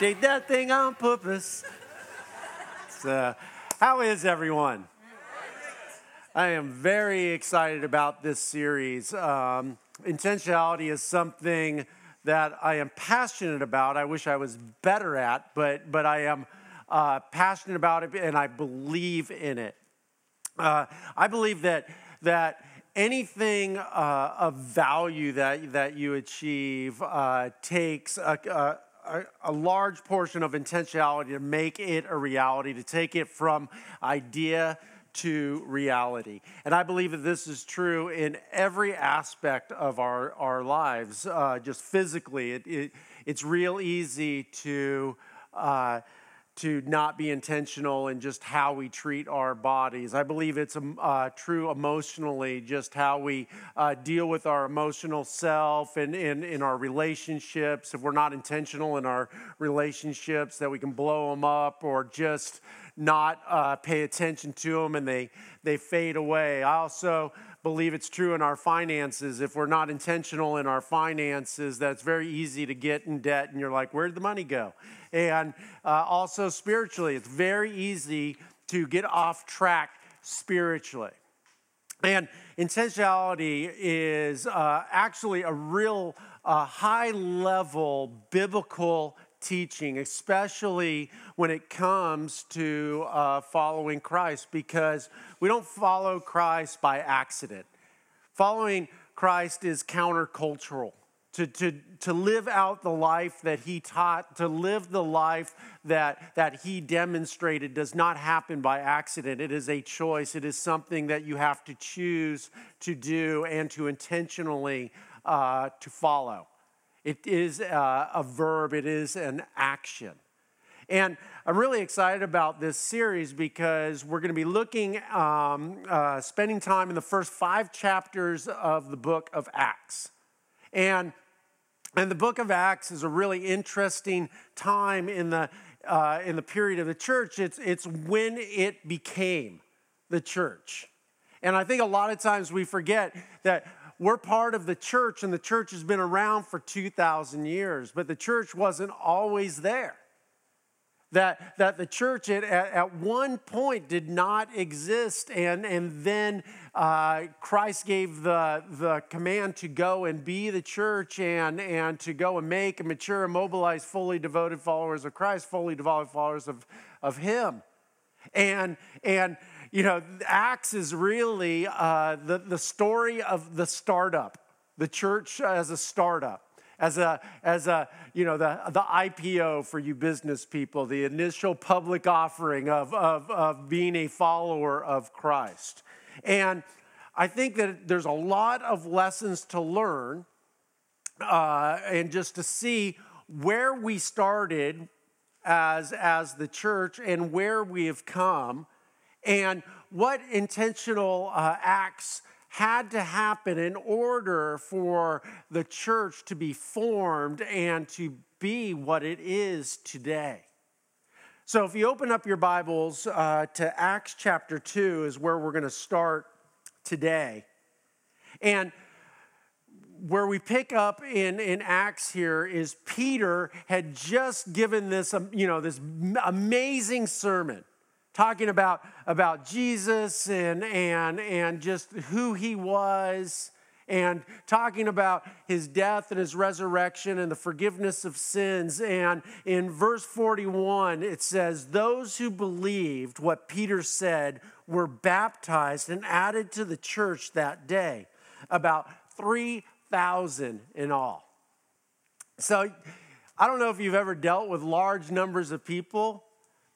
Did that thing on purpose. So, how is everyone? I am very excited about this series. Um, intentionality is something that I am passionate about. I wish I was better at, but but I am uh, passionate about it and I believe in it. Uh, I believe that that anything uh, of value that that you achieve uh, takes a, a, a, large portion of intentionality to make it a reality, to take it from idea to reality. And I believe that this is true in every aspect of our, our lives, uh, just physically. It, it, it's real easy to. Uh, to not be intentional in just how we treat our bodies. I believe it's um, uh, true emotionally, just how we uh, deal with our emotional self and in, in our relationships. If we're not intentional in our relationships, that we can blow them up or just not uh, pay attention to them and they, they fade away. I also believe it's true in our finances. If we're not intentional in our finances, that's very easy to get in debt and you're like, where'd the money go? And uh, also spiritually, it's very easy to get off track spiritually. And intentionality is uh, actually a real uh, high level biblical teaching, especially when it comes to uh, following Christ, because we don't follow Christ by accident. Following Christ is countercultural to, to, to live out the life that he taught, to live the life that, that he demonstrated does not happen by accident. It is a choice, it is something that you have to choose to do and to intentionally uh, to follow. It is a, a verb, it is an action. And I'm really excited about this series because we're going to be looking, um, uh, spending time in the first five chapters of the book of Acts. And, and the book of Acts is a really interesting time in the, uh, in the period of the church. It's, it's when it became the church. And I think a lot of times we forget that we're part of the church, and the church has been around for 2,000 years, but the church wasn't always there that, that the church at, at one point did not exist, and, and then uh, Christ gave the, the command to go and be the church and, and to go and make and mature and mobilize fully devoted followers of Christ, fully devoted followers of, of Him. And, and you know, Acts is really uh, the, the story of the startup, the church as a startup as a, as a you know, the, the IPO for you business people, the initial public offering of, of, of being a follower of Christ. And I think that there's a lot of lessons to learn uh, and just to see where we started as, as the church and where we have come and what intentional uh, acts had to happen in order for the church to be formed and to be what it is today. So, if you open up your Bibles uh, to Acts chapter 2, is where we're going to start today. And where we pick up in, in Acts here is Peter had just given this, um, you know, this amazing sermon talking about, about Jesus and, and, and just who he was, and talking about his death and his resurrection and the forgiveness of sins. And in verse 41, it says, Those who believed what Peter said were baptized and added to the church that day, about 3,000 in all. So I don't know if you've ever dealt with large numbers of people,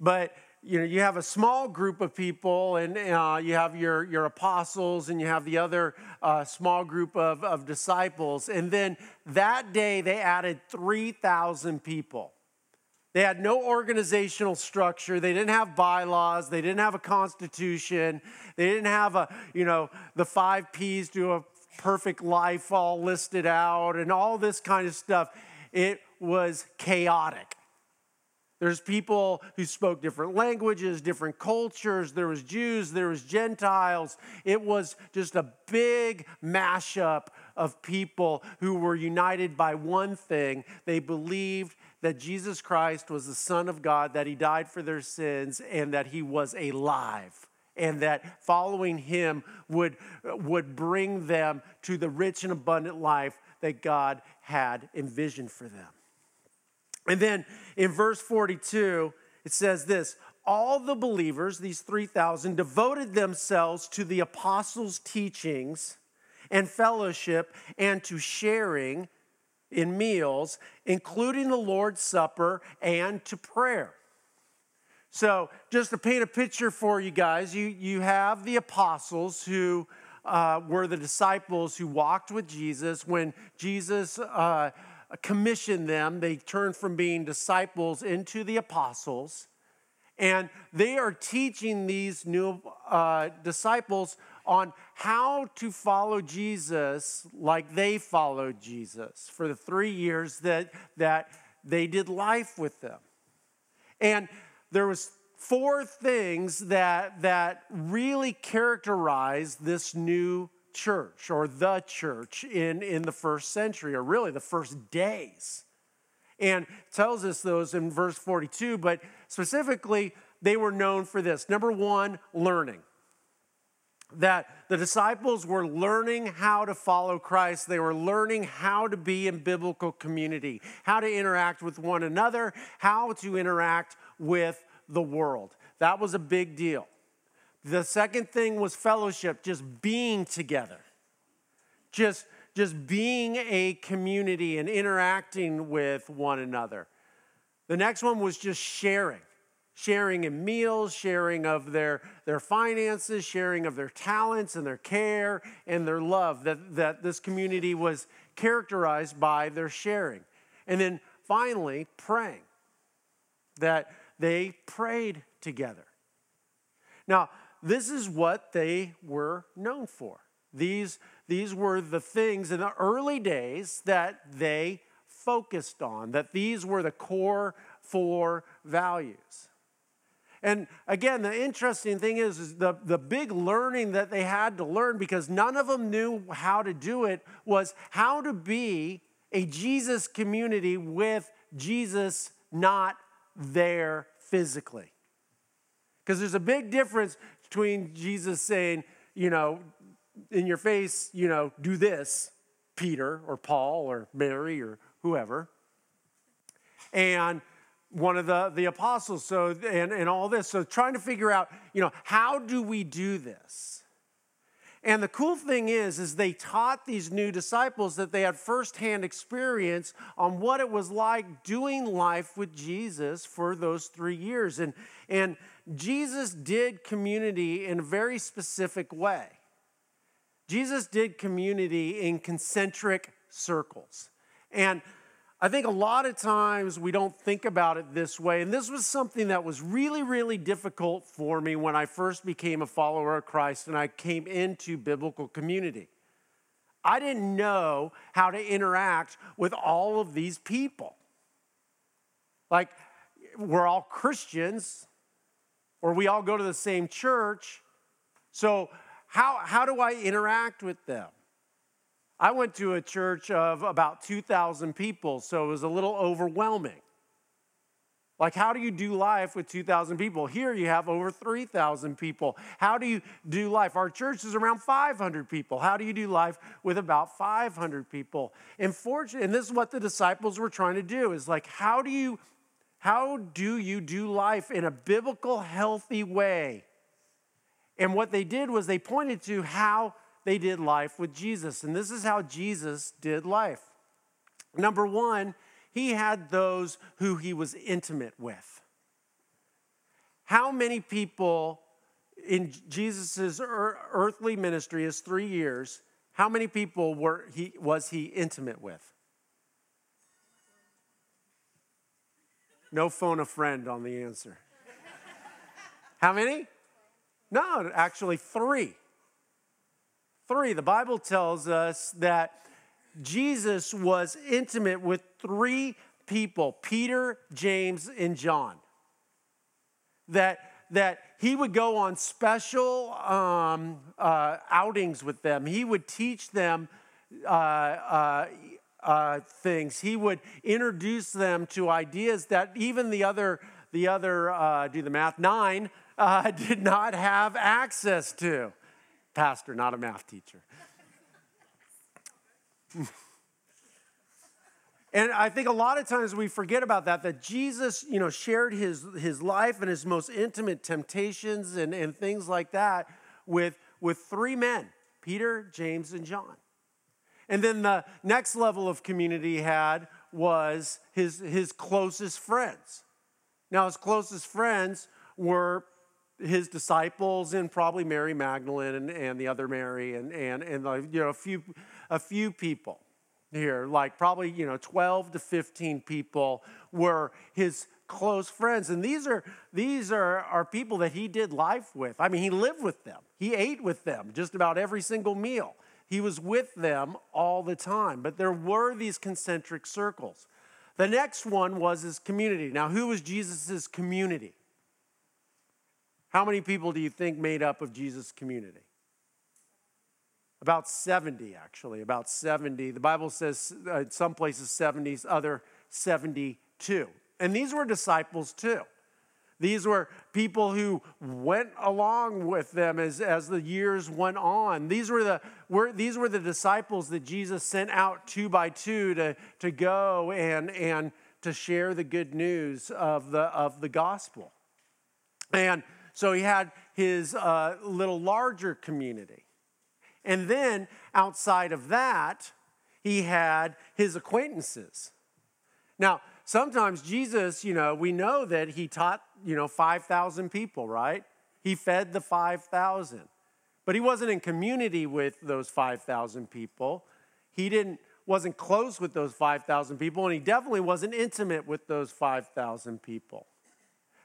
but you know, you have a small group of people, and uh, you have your, your apostles, and you have the other uh, small group of, of disciples. And then that day, they added 3,000 people. They had no organizational structure. They didn't have bylaws. They didn't have a constitution. They didn't have a, you know, the five P's to a perfect life all listed out and all this kind of stuff. It was chaotic. There's people who spoke different languages, different cultures. There was Jews, there was Gentiles. It was just a big mashup of people who were united by one thing. They believed that Jesus Christ was the Son of God, that he died for their sins, and that he was alive. And that following him would, would bring them to the rich and abundant life that God had envisioned for them. And then in verse 42, it says this All the believers, these 3,000, devoted themselves to the apostles' teachings and fellowship and to sharing in meals, including the Lord's Supper and to prayer. So, just to paint a picture for you guys, you, you have the apostles who uh, were the disciples who walked with Jesus. When Jesus uh, commissioned them, they turned from being disciples into the apostles. And they are teaching these new uh, disciples on how to follow Jesus like they followed Jesus for the three years that, that they did life with them. And there was four things that, that really characterized this new church or the church in, in the first century, or really the first days. And tells us those in verse 42, but specifically, they were known for this. Number one, learning that the disciples were learning how to follow Christ. They were learning how to be in biblical community, how to interact with one another, how to interact with the world. That was a big deal. The second thing was fellowship, just being together. Just, just being a community and interacting with one another. The next one was just sharing sharing in meals, sharing of their, their finances, sharing of their talents and their care and their love, that, that this community was characterized by their sharing. And then finally, praying, that they prayed together. Now, this is what they were known for. These, these were the things in the early days that they focused on, that these were the core four values. And again, the interesting thing is, is the, the big learning that they had to learn because none of them knew how to do it was how to be a Jesus community with Jesus not there physically. Because there's a big difference between Jesus saying, you know, in your face, you know, do this, Peter or Paul or Mary or whoever, and one of the, the apostles so and, and all this. So trying to figure out you know how do we do this and the cool thing is is they taught these new disciples that they had firsthand experience on what it was like doing life with jesus for those three years. And and jesus did community in a very specific way. Jesus did community in concentric circles. And I think a lot of times we don't think about it this way. And this was something that was really, really difficult for me when I first became a follower of Christ and I came into biblical community. I didn't know how to interact with all of these people. Like, we're all Christians, or we all go to the same church. So, how, how do I interact with them? I went to a church of about 2,000 people, so it was a little overwhelming. Like, how do you do life with 2,000 people? Here you have over 3,000 people. How do you do life? Our church is around 500 people. How do you do life with about 500 people? And, and this is what the disciples were trying to do is like, how do you, how do you do life in a biblical, healthy way? And what they did was they pointed to how they did life with Jesus. And this is how Jesus did life. Number one, he had those who he was intimate with. How many people in Jesus' earthly ministry, his three years, how many people were he, was he intimate with? No phone a friend on the answer. How many? No, actually, three. Three, the Bible tells us that Jesus was intimate with three people Peter, James, and John. That, that he would go on special um, uh, outings with them, he would teach them uh, uh, uh, things. He would introduce them to ideas that even the other, the other uh, do the math, nine, uh, did not have access to. Pastor, not a math teacher. And I think a lot of times we forget about that, that Jesus, you know, shared his, his life and his most intimate temptations and, and things like that with, with three men, Peter, James, and John. And then the next level of community he had was his, his closest friends. Now, his closest friends were his disciples and probably Mary Magdalene and, and the other Mary and, and, and you know, a, few, a few people here, like probably, you know, 12 to 15 people were his close friends. And these are these are, are people that he did life with. I mean, he lived with them. He ate with them just about every single meal. He was with them all the time. But there were these concentric circles. The next one was his community. Now, who was Jesus' community? How many people do you think made up of Jesus' community? About 70, actually, about 70. The Bible says uh, some places 70s, other 72. And these were disciples too. These were people who went along with them as, as the years went on. These were, the, were, these were the disciples that Jesus sent out two by two to, to go and, and to share the good news of the, of the gospel. And so he had his uh, little larger community. And then outside of that, he had his acquaintances. Now, sometimes Jesus, you know, we know that he taught, you know, 5,000 people, right? He fed the 5,000. But he wasn't in community with those 5,000 people. He didn't wasn't close with those 5,000 people and he definitely wasn't intimate with those 5,000 people.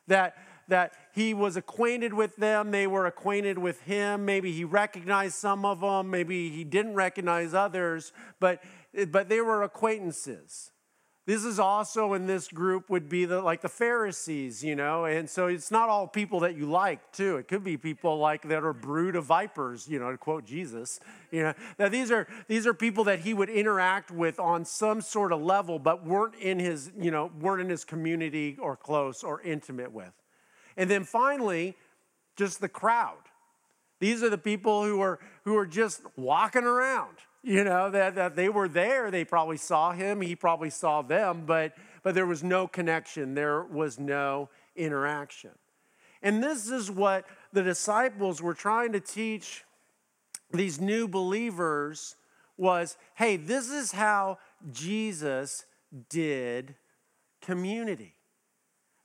That that he was acquainted with them, they were acquainted with him. Maybe he recognized some of them, maybe he didn't recognize others, but, but they were acquaintances. This is also in this group would be the like the Pharisees, you know, and so it's not all people that you like too. It could be people like that are brood of vipers, you know, to quote Jesus. You know, that these are these are people that he would interact with on some sort of level, but weren't in his, you know, weren't in his community or close or intimate with. And then finally, just the crowd. These are the people who are who are just walking around. You know, that, that they were there, they probably saw him, he probably saw them, but but there was no connection, there was no interaction. And this is what the disciples were trying to teach these new believers was hey, this is how Jesus did community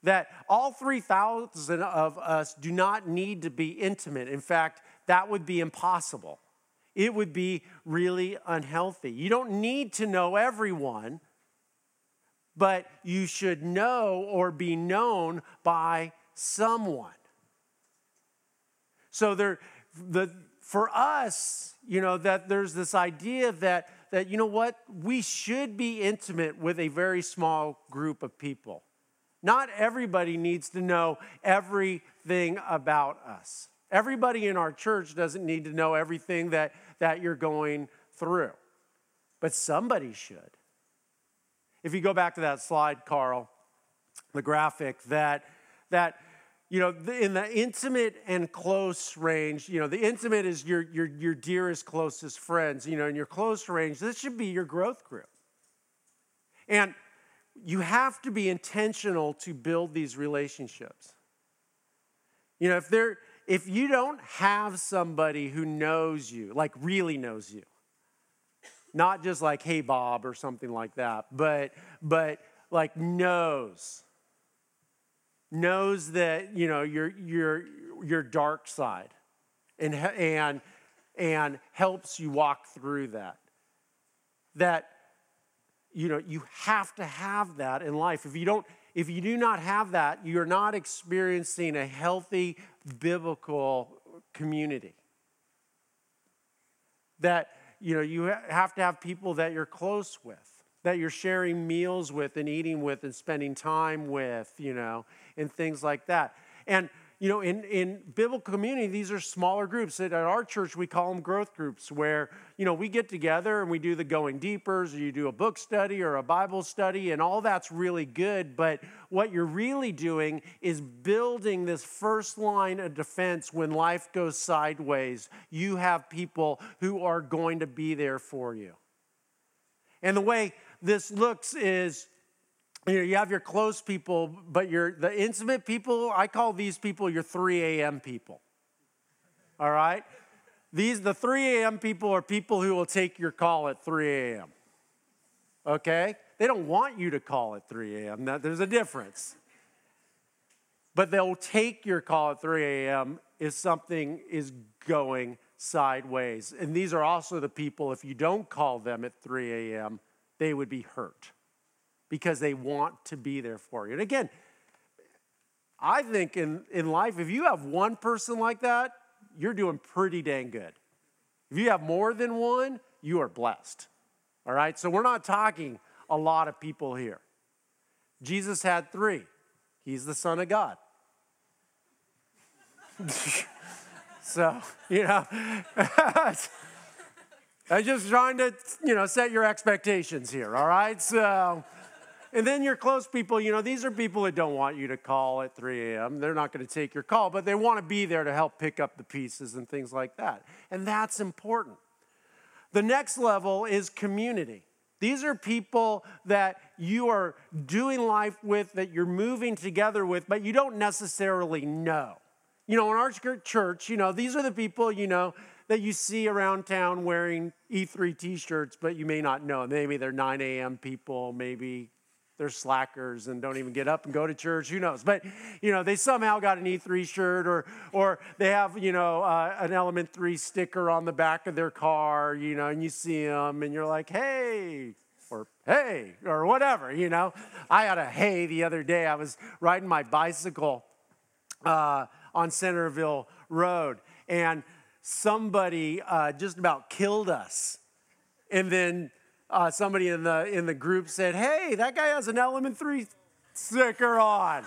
that all 3,000 of us do not need to be intimate. In fact, that would be impossible. It would be really unhealthy. You don't need to know everyone, but you should know or be known by someone. So there, the, for us, you know, that there's this idea that, that, you know what, we should be intimate with a very small group of people. Not everybody needs to know everything about us. Everybody in our church doesn't need to know everything that, that you're going through, but somebody should. If you go back to that slide, Carl, the graphic that, that you know, in the intimate and close range, you know, the intimate is your, your, your dearest, closest friends, you know, in your close range, this should be your growth group. And you have to be intentional to build these relationships. You know, if there if you don't have somebody who knows you, like really knows you, not just like hey Bob or something like that, but but like knows knows that, you know, your your your dark side and and and helps you walk through that. That you know, you have to have that in life. If you don't, if you do not have that, you're not experiencing a healthy biblical community. That, you know, you have to have people that you're close with, that you're sharing meals with and eating with and spending time with, you know, and things like that. And you know, in, in biblical community, these are smaller groups. At our church, we call them growth groups, where, you know, we get together and we do the going deepers, or you do a book study or a Bible study, and all that's really good. But what you're really doing is building this first line of defense when life goes sideways. You have people who are going to be there for you. And the way this looks is you know, you have your close people, but your the intimate people, I call these people your 3 a.m. people. All right? These the 3 a.m. people are people who will take your call at 3 a.m. Okay? They don't want you to call at 3 a.m. There's a difference. But they'll take your call at 3 a.m. if something is going sideways. And these are also the people, if you don't call them at 3 a.m., they would be hurt because they want to be there for you. And again, I think in, in life, if you have one person like that, you're doing pretty dang good. If you have more than one, you are blessed. All right? So we're not talking a lot of people here. Jesus had three. He's the Son of God. so, you know, I'm just trying to, you know, set your expectations here, all right? So, and then your close people, you know, these are people that don't want you to call at 3 a.m. They're not going to take your call, but they want to be there to help pick up the pieces and things like that. And that's important. The next level is community. These are people that you are doing life with, that you're moving together with, but you don't necessarily know. You know, in our church, you know, these are the people, you know, that you see around town wearing E3 t shirts, but you may not know. Maybe they're 9 a.m. people, maybe they're slackers and don't even get up and go to church. Who knows? But you know, they somehow got an E3 shirt, or or they have you know uh, an Element 3 sticker on the back of their car. You know, and you see them, and you're like, hey. Or hey, or whatever, you know. I had a hey the other day. I was riding my bicycle uh, on Centerville Road, and somebody uh, just about killed us. And then uh, somebody in the in the group said, "Hey, that guy has an Element Three sticker on."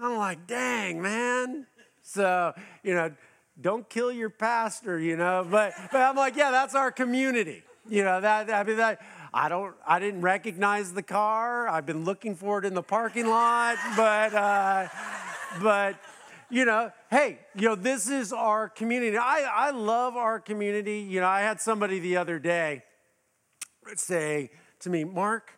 I'm like, "Dang, man!" So you know, don't kill your pastor, you know. But but I'm like, yeah, that's our community. You know that I mean that. I don't. I didn't recognize the car. I've been looking for it in the parking lot, but uh, but you know, hey, you know, this is our community. I, I love our community. You know, I had somebody the other day say to me, Mark,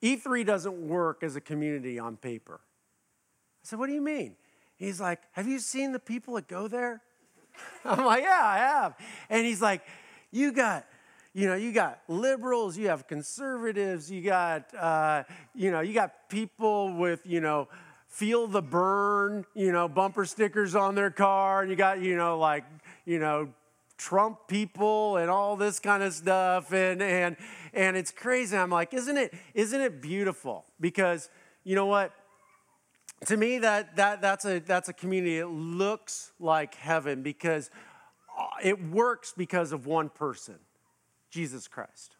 E3 doesn't work as a community on paper. I said, What do you mean? He's like, Have you seen the people that go there? I'm like, Yeah, I have. And he's like, You got you know, you got liberals, you have conservatives, you got, uh, you know, you got people with, you know, feel the Bern, you know, bumper stickers on their car. And you got, you know, like, you know, Trump people and all this kind of stuff. And and and it's crazy. I'm like, isn't it, isn't it beautiful? Because you know what? To me, that that that's a that's a community. It looks like heaven because uh, it works because of one person, Jesus Christ.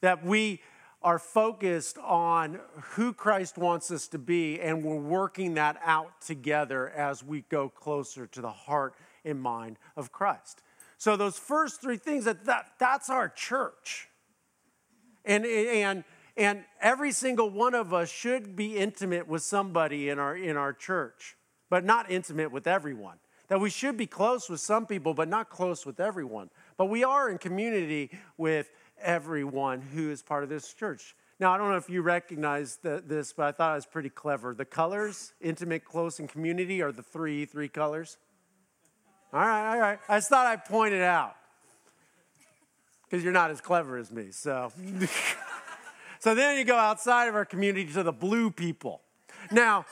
That we are focused on who Christ wants us to be, and we're working that out together as we go closer to the heart and mind of Christ. So those first three things that, that that's our church. And and and every single one of us should be intimate with somebody in our in our church, but not intimate with everyone. That we should be close with some people, but not close with everyone. But we are in community with everyone who is part of this church. Now, I don't know if you recognize the, this, but I thought it was pretty clever. The colors, intimate, close, and community, are the three three colors. All right, all right. I just thought I'd point it out because you're not as clever as me. So, so then you go outside of our community to the blue people. Now,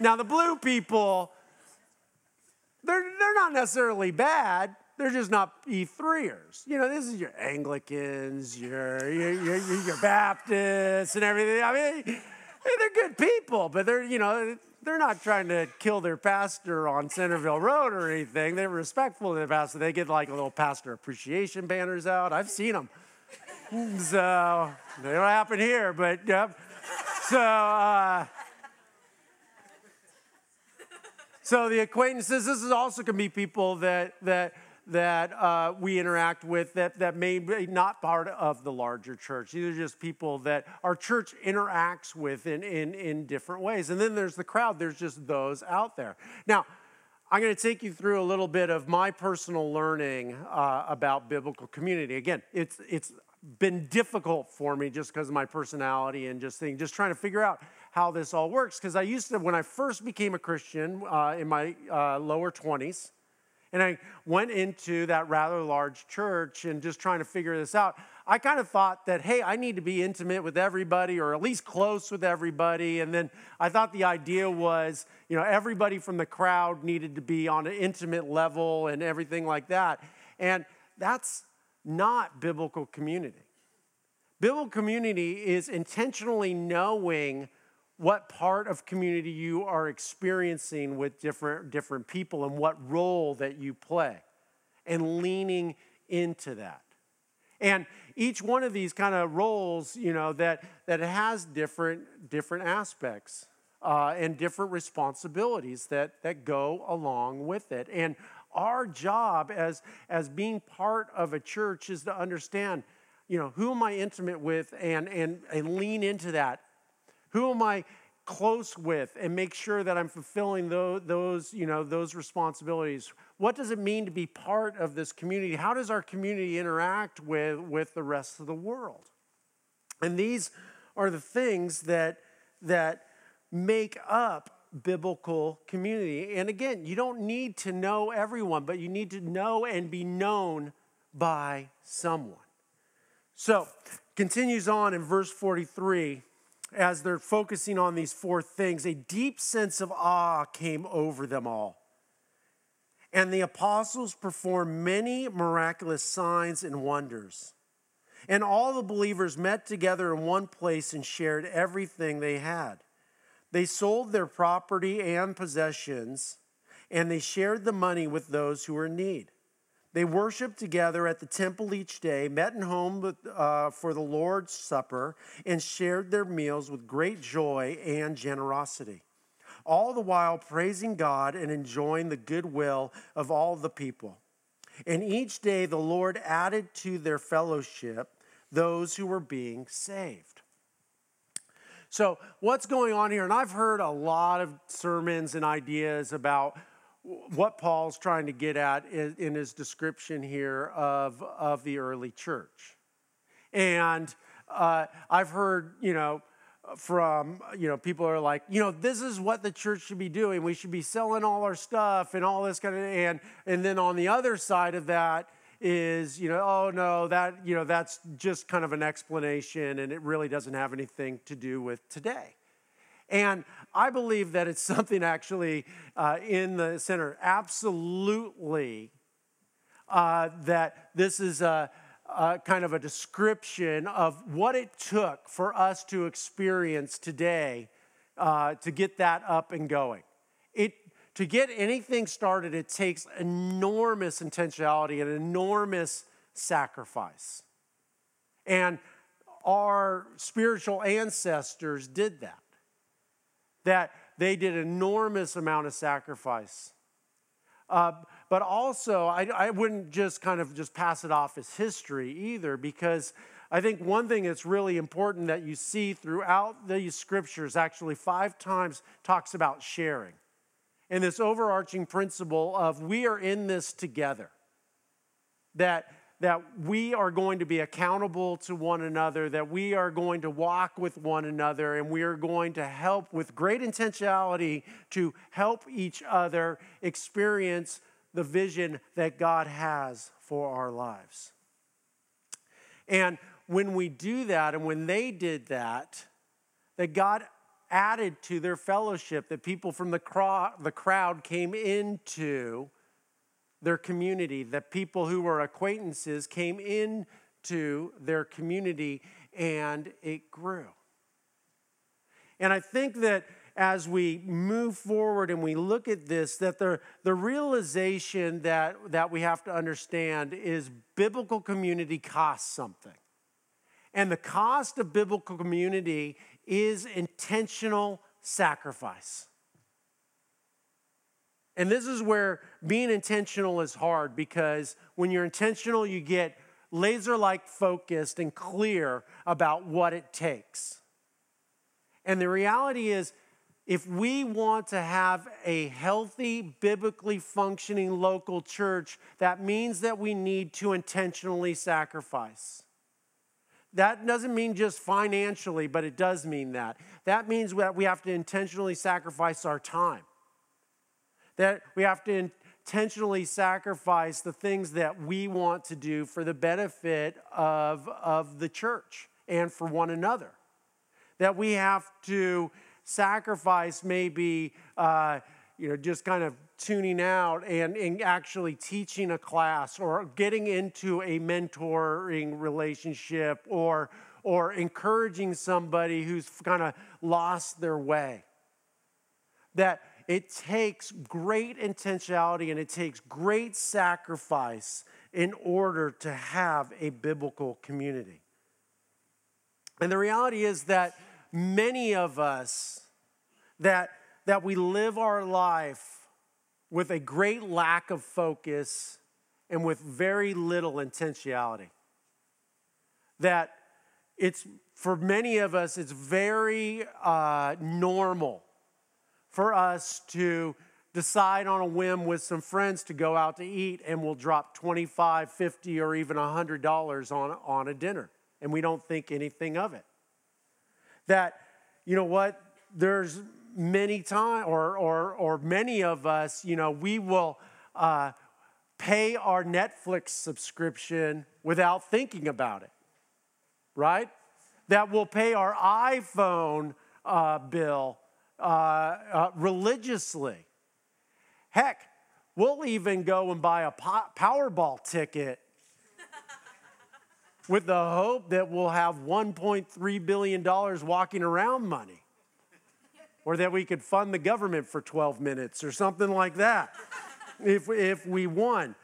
now the blue people, they're, they're not necessarily bad they're just not E3ers. You know, this is your Anglicans, your, your, your, your Baptists, and everything. I mean, they're good people, but they're, you know, they're not trying to kill their pastor on Centerville Road or anything. They're respectful of their pastor. They get like little pastor appreciation banners out. I've seen them. So, they don't happen here, but yep. So, uh, so the acquaintances, this is also to be people that, that, that uh, we interact with that, that may be not part of the larger church. These are just people that our church interacts with in, in, in different ways. And then there's the crowd, there's just those out there. Now, I'm going to take you through a little bit of my personal learning uh, about biblical community. Again, it's, it's been difficult for me just because of my personality and just thing, just trying to figure out how this all works. Because I used to, when I first became a Christian uh, in my uh, lower 20s, and I went into that rather large church and just trying to figure this out. I kind of thought that, hey, I need to be intimate with everybody or at least close with everybody. And then I thought the idea was, you know, everybody from the crowd needed to be on an intimate level and everything like that. And that's not biblical community. Biblical community is intentionally knowing what part of community you are experiencing with different, different people and what role that you play and leaning into that. And each one of these kind of roles you know that that has different different aspects uh, and different responsibilities that that go along with it. And our job as as being part of a church is to understand you know who am i intimate with and and and lean into that who am I close with and make sure that I'm fulfilling those, those, you know, those responsibilities? What does it mean to be part of this community? How does our community interact with, with the rest of the world? And these are the things that, that make up biblical community. And again, you don't need to know everyone, but you need to know and be known by someone. So, continues on in verse 43 as they're focusing on these four things, a deep sense of awe came over them all. And the apostles performed many miraculous signs and wonders. And all the believers met together in one place and shared everything they had. They sold their property and possessions, and they shared the money with those who were in need. They worshiped together at the temple each day, met in home uh, for the Lord's Supper, and shared their meals with great joy and generosity, all the while praising God and enjoying the goodwill of all the people. And each day the Lord added to their fellowship those who were being saved. So, what's going on here? And I've heard a lot of sermons and ideas about what Paul's trying to get at in his description here of, of the early church. And uh, I've heard, you know, from, you know, people are like, you know, this is what the church should be doing. We should be selling all our stuff and all this kind of, and, and then on the other side of that is, you know, oh no, that, you know, that's just kind of an explanation and it really doesn't have anything to do with today. And I believe that it's something actually uh, in the center. Absolutely, uh, that this is a, a, kind of a description of what it took for us to experience today uh, to get that up and going. It, to get anything started, it takes enormous intentionality and enormous sacrifice. And our spiritual ancestors did that that they did enormous amount of sacrifice. Uh, but also, I, I wouldn't just kind of just pass it off as history either, because I think one thing that's really important that you see throughout these scriptures, actually five times, talks about sharing. And this overarching principle of we are in this together. That that we are going to be accountable to one another, that we are going to walk with one another, and we are going to help with great intentionality to help each other experience the vision that God has for our lives. And when we do that, and when they did that, that God added to their fellowship, that people from the, crowd came into their community, that people who were acquaintances came into their community and it grew. And I think that as we move forward and we look at this, that the, the realization that, that we have to understand is biblical community costs something. And the cost of biblical community is intentional sacrifice. And this is where being intentional is hard because when you're intentional, you get laser like focused and clear about what it takes. And the reality is, if we want to have a healthy, biblically functioning local church, that means that we need to intentionally sacrifice. That doesn't mean just financially, but it does mean that. That means that we have to intentionally sacrifice our time. That we have to intentionally sacrifice the things that we want to do for the benefit of, of the church and for one another. That we have to sacrifice maybe, uh, you know, just kind of tuning out and, and actually teaching a class or getting into a mentoring relationship or, or encouraging somebody who's kind of lost their way. That it takes great intentionality and it takes great sacrifice in order to have a biblical community. And the reality is that many of us that, that we live our life with a great lack of focus and with very little intentionality. That it's, for many of us, it's very uh, normal for us to decide on a whim with some friends to go out to eat and we'll drop 25 50 or even $100 on, on a dinner. And we don't think anything of it. That you know what? There's many times, or, or, or many of us, you know, we will uh, pay our Netflix subscription without thinking about it, right? That will pay our iPhone uh, bill uh, uh religiously. Heck, we'll even go and buy a Powerball ticket with the hope that we'll have $1.3 billion walking around money or that we could fund the government for 12 minutes or something like that if, if we won.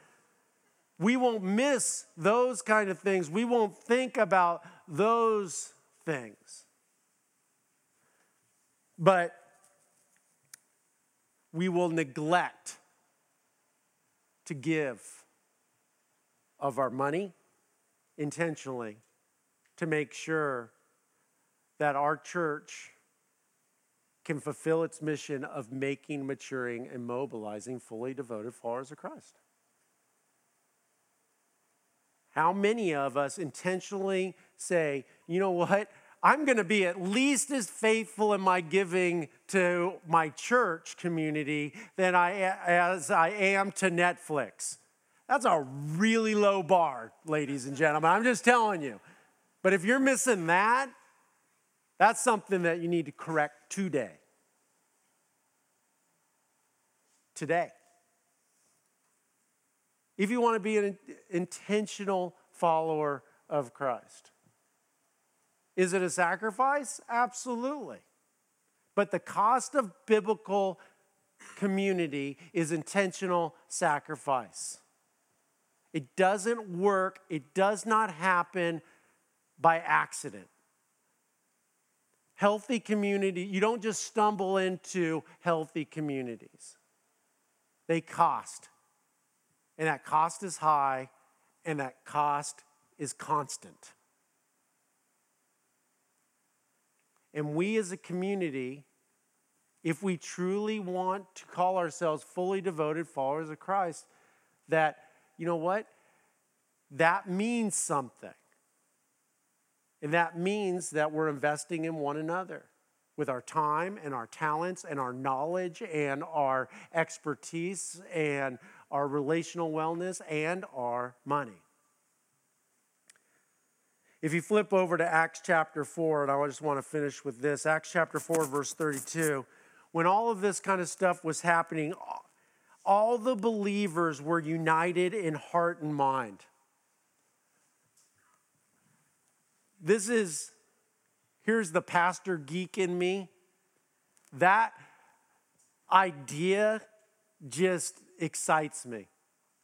We won't miss those kind of things. We won't think about those things. But we will neglect to give of our money intentionally to make sure that our church can fulfill its mission of making, maturing, and mobilizing fully devoted followers of Christ. How many of us intentionally say, you know what? I'm going to be at least as faithful in my giving to my church community than I as I am to Netflix. That's a really low bar, ladies and gentlemen. I'm just telling you. But if you're missing that, that's something that you need to correct today. Today. If you want to be an intentional follower of Christ. Is it a sacrifice? Absolutely. But the cost of biblical community is intentional sacrifice. It doesn't work, it does not happen by accident. Healthy community, you don't just stumble into healthy communities. They cost. And that cost is high, and that cost is constant. And we as a community, if we truly want to call ourselves fully devoted followers of Christ, that, you know what? That means something. And that means that we're investing in one another with our time and our talents and our knowledge and our expertise and our relational wellness and our money. If you flip over to Acts chapter 4, and I just want to finish with this Acts chapter 4, verse 32, when all of this kind of stuff was happening, all the believers were united in heart and mind. This is, here's the pastor geek in me. That idea just excites me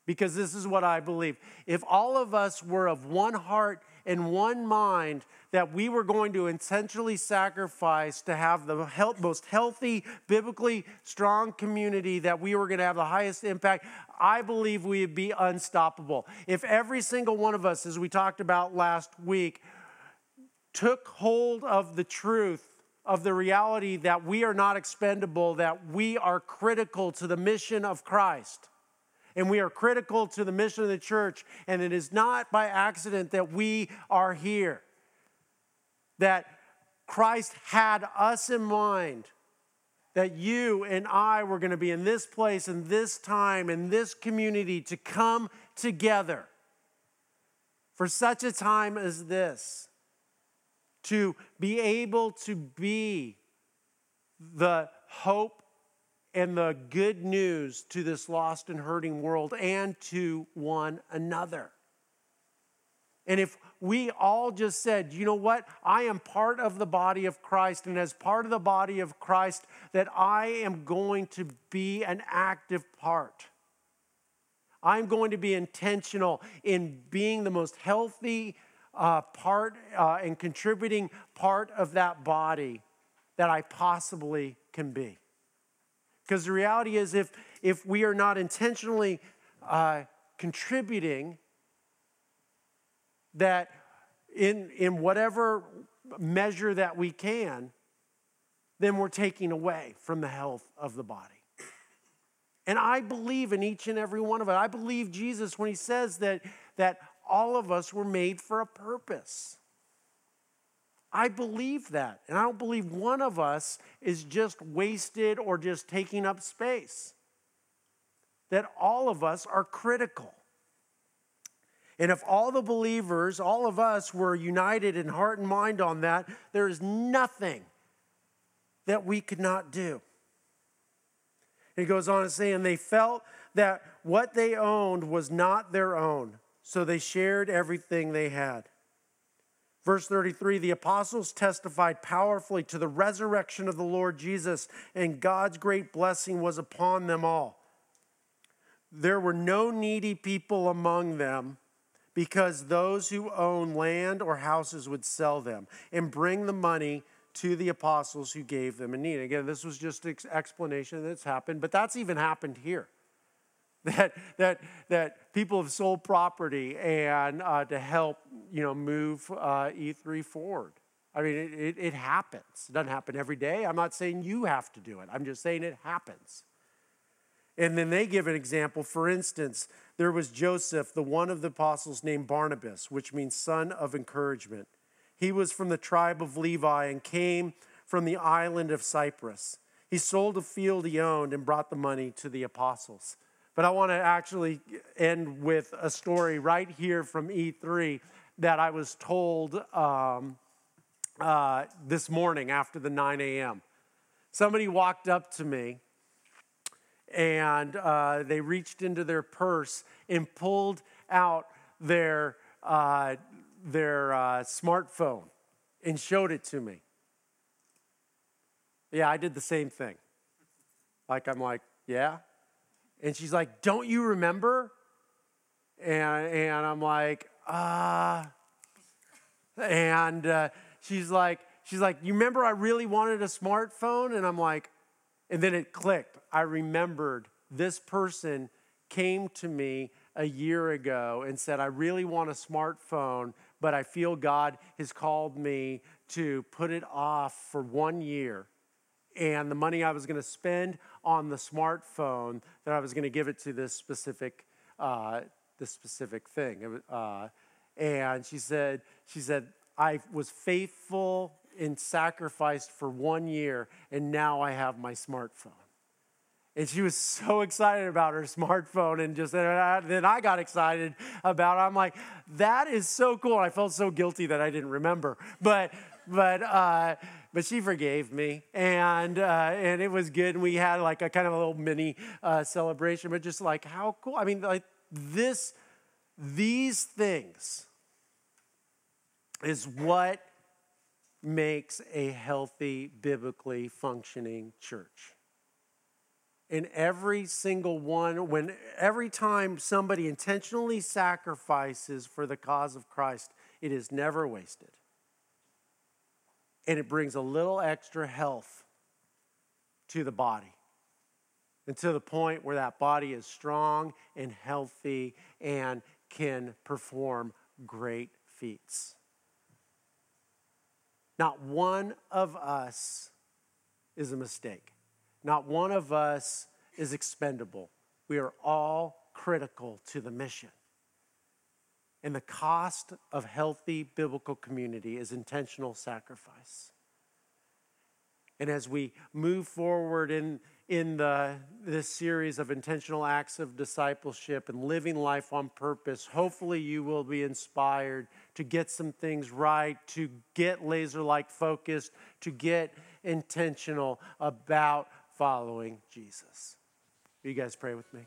because this is what I believe. If all of us were of one heart in one mind that we were going to intentionally sacrifice to have the most healthy, biblically strong community, that we were going to have the highest impact, I believe we would be unstoppable. If every single one of us, as we talked about last week, took hold of the truth of the reality that we are not expendable, that we are critical to the mission of Christ. And we are critical to the mission of the church. And it is not by accident that we are here. That Christ had us in mind. That you and I were going to be in this place, in this time, in this community to come together for such a time as this to be able to be the hope and the good news to this lost and hurting world and to one another. And if we all just said, you know what, I am part of the body of Christ, and as part of the body of Christ, that I am going to be an active part. I'm going to be intentional in being the most healthy uh, part uh, and contributing part of that body that I possibly can be. Because the reality is, if, if we are not intentionally uh, contributing, that in, in whatever measure that we can, then we're taking away from the health of the body. And I believe in each and every one of it. I believe Jesus when he says that, that all of us were made for a purpose. I believe that. And I don't believe one of us is just wasted or just taking up space. That all of us are critical. And if all the believers, all of us, were united in heart and mind on that, there is nothing that we could not do. He goes on to say, and they felt that what they owned was not their own so they shared everything they had. Verse 33 the apostles testified powerfully to the resurrection of the Lord Jesus, and God's great blessing was upon them all. There were no needy people among them because those who own land or houses would sell them and bring the money to the apostles who gave them a need. Again, this was just an explanation that's happened, but that's even happened here. that, that, that people have sold property and uh, to help you know, move uh, E3 forward. I mean, it, it, it happens. It doesn't happen every day. I'm not saying you have to do it, I'm just saying it happens. And then they give an example. For instance, there was Joseph, the one of the apostles named Barnabas, which means son of encouragement. He was from the tribe of Levi and came from the island of Cyprus. He sold a field he owned and brought the money to the apostles. But I want to actually end with a story right here from E3 that I was told um, uh, this morning after the 9 a.m. Somebody walked up to me and uh, they reached into their purse and pulled out their, uh, their uh, smartphone and showed it to me. Yeah, I did the same thing. Like, I'm like, yeah, and she's like, Don't you remember? And, and I'm like, Ah. Uh, and uh, she's like, she's like, you remember I really wanted a smartphone? And I'm like, and then it clicked. I remembered this person came to me a year ago and said, I really want a smartphone, but I feel God has called me to put it off for one year and the money I was going to spend on the smartphone that I was going to give it to this specific uh, this specific thing. Uh, and she said she said I was faithful and sacrificed for one year, and now I have my smartphone. And she was so excited about her smartphone, and just then I got excited about it. I'm like, that is so cool. I felt so guilty that I didn't remember, but but uh, but she forgave me, and uh, and it was good. And we had like a kind of a little mini uh, celebration, but just like how cool. I mean, like this, these things is what makes a healthy, biblically functioning church. In every single one, when every time somebody intentionally sacrifices for the cause of Christ, it is never wasted. And it brings a little extra health to the body. And to the point where that body is strong and healthy and can perform great feats. Not one of us is a mistake. Not one of us is expendable. We are all critical to the mission. And the cost of healthy biblical community is intentional sacrifice. And as we move forward in, in the, this series of intentional acts of discipleship and living life on purpose, hopefully you will be inspired to get some things right, to get laser like focused, to get intentional about following Jesus. Will you guys pray with me?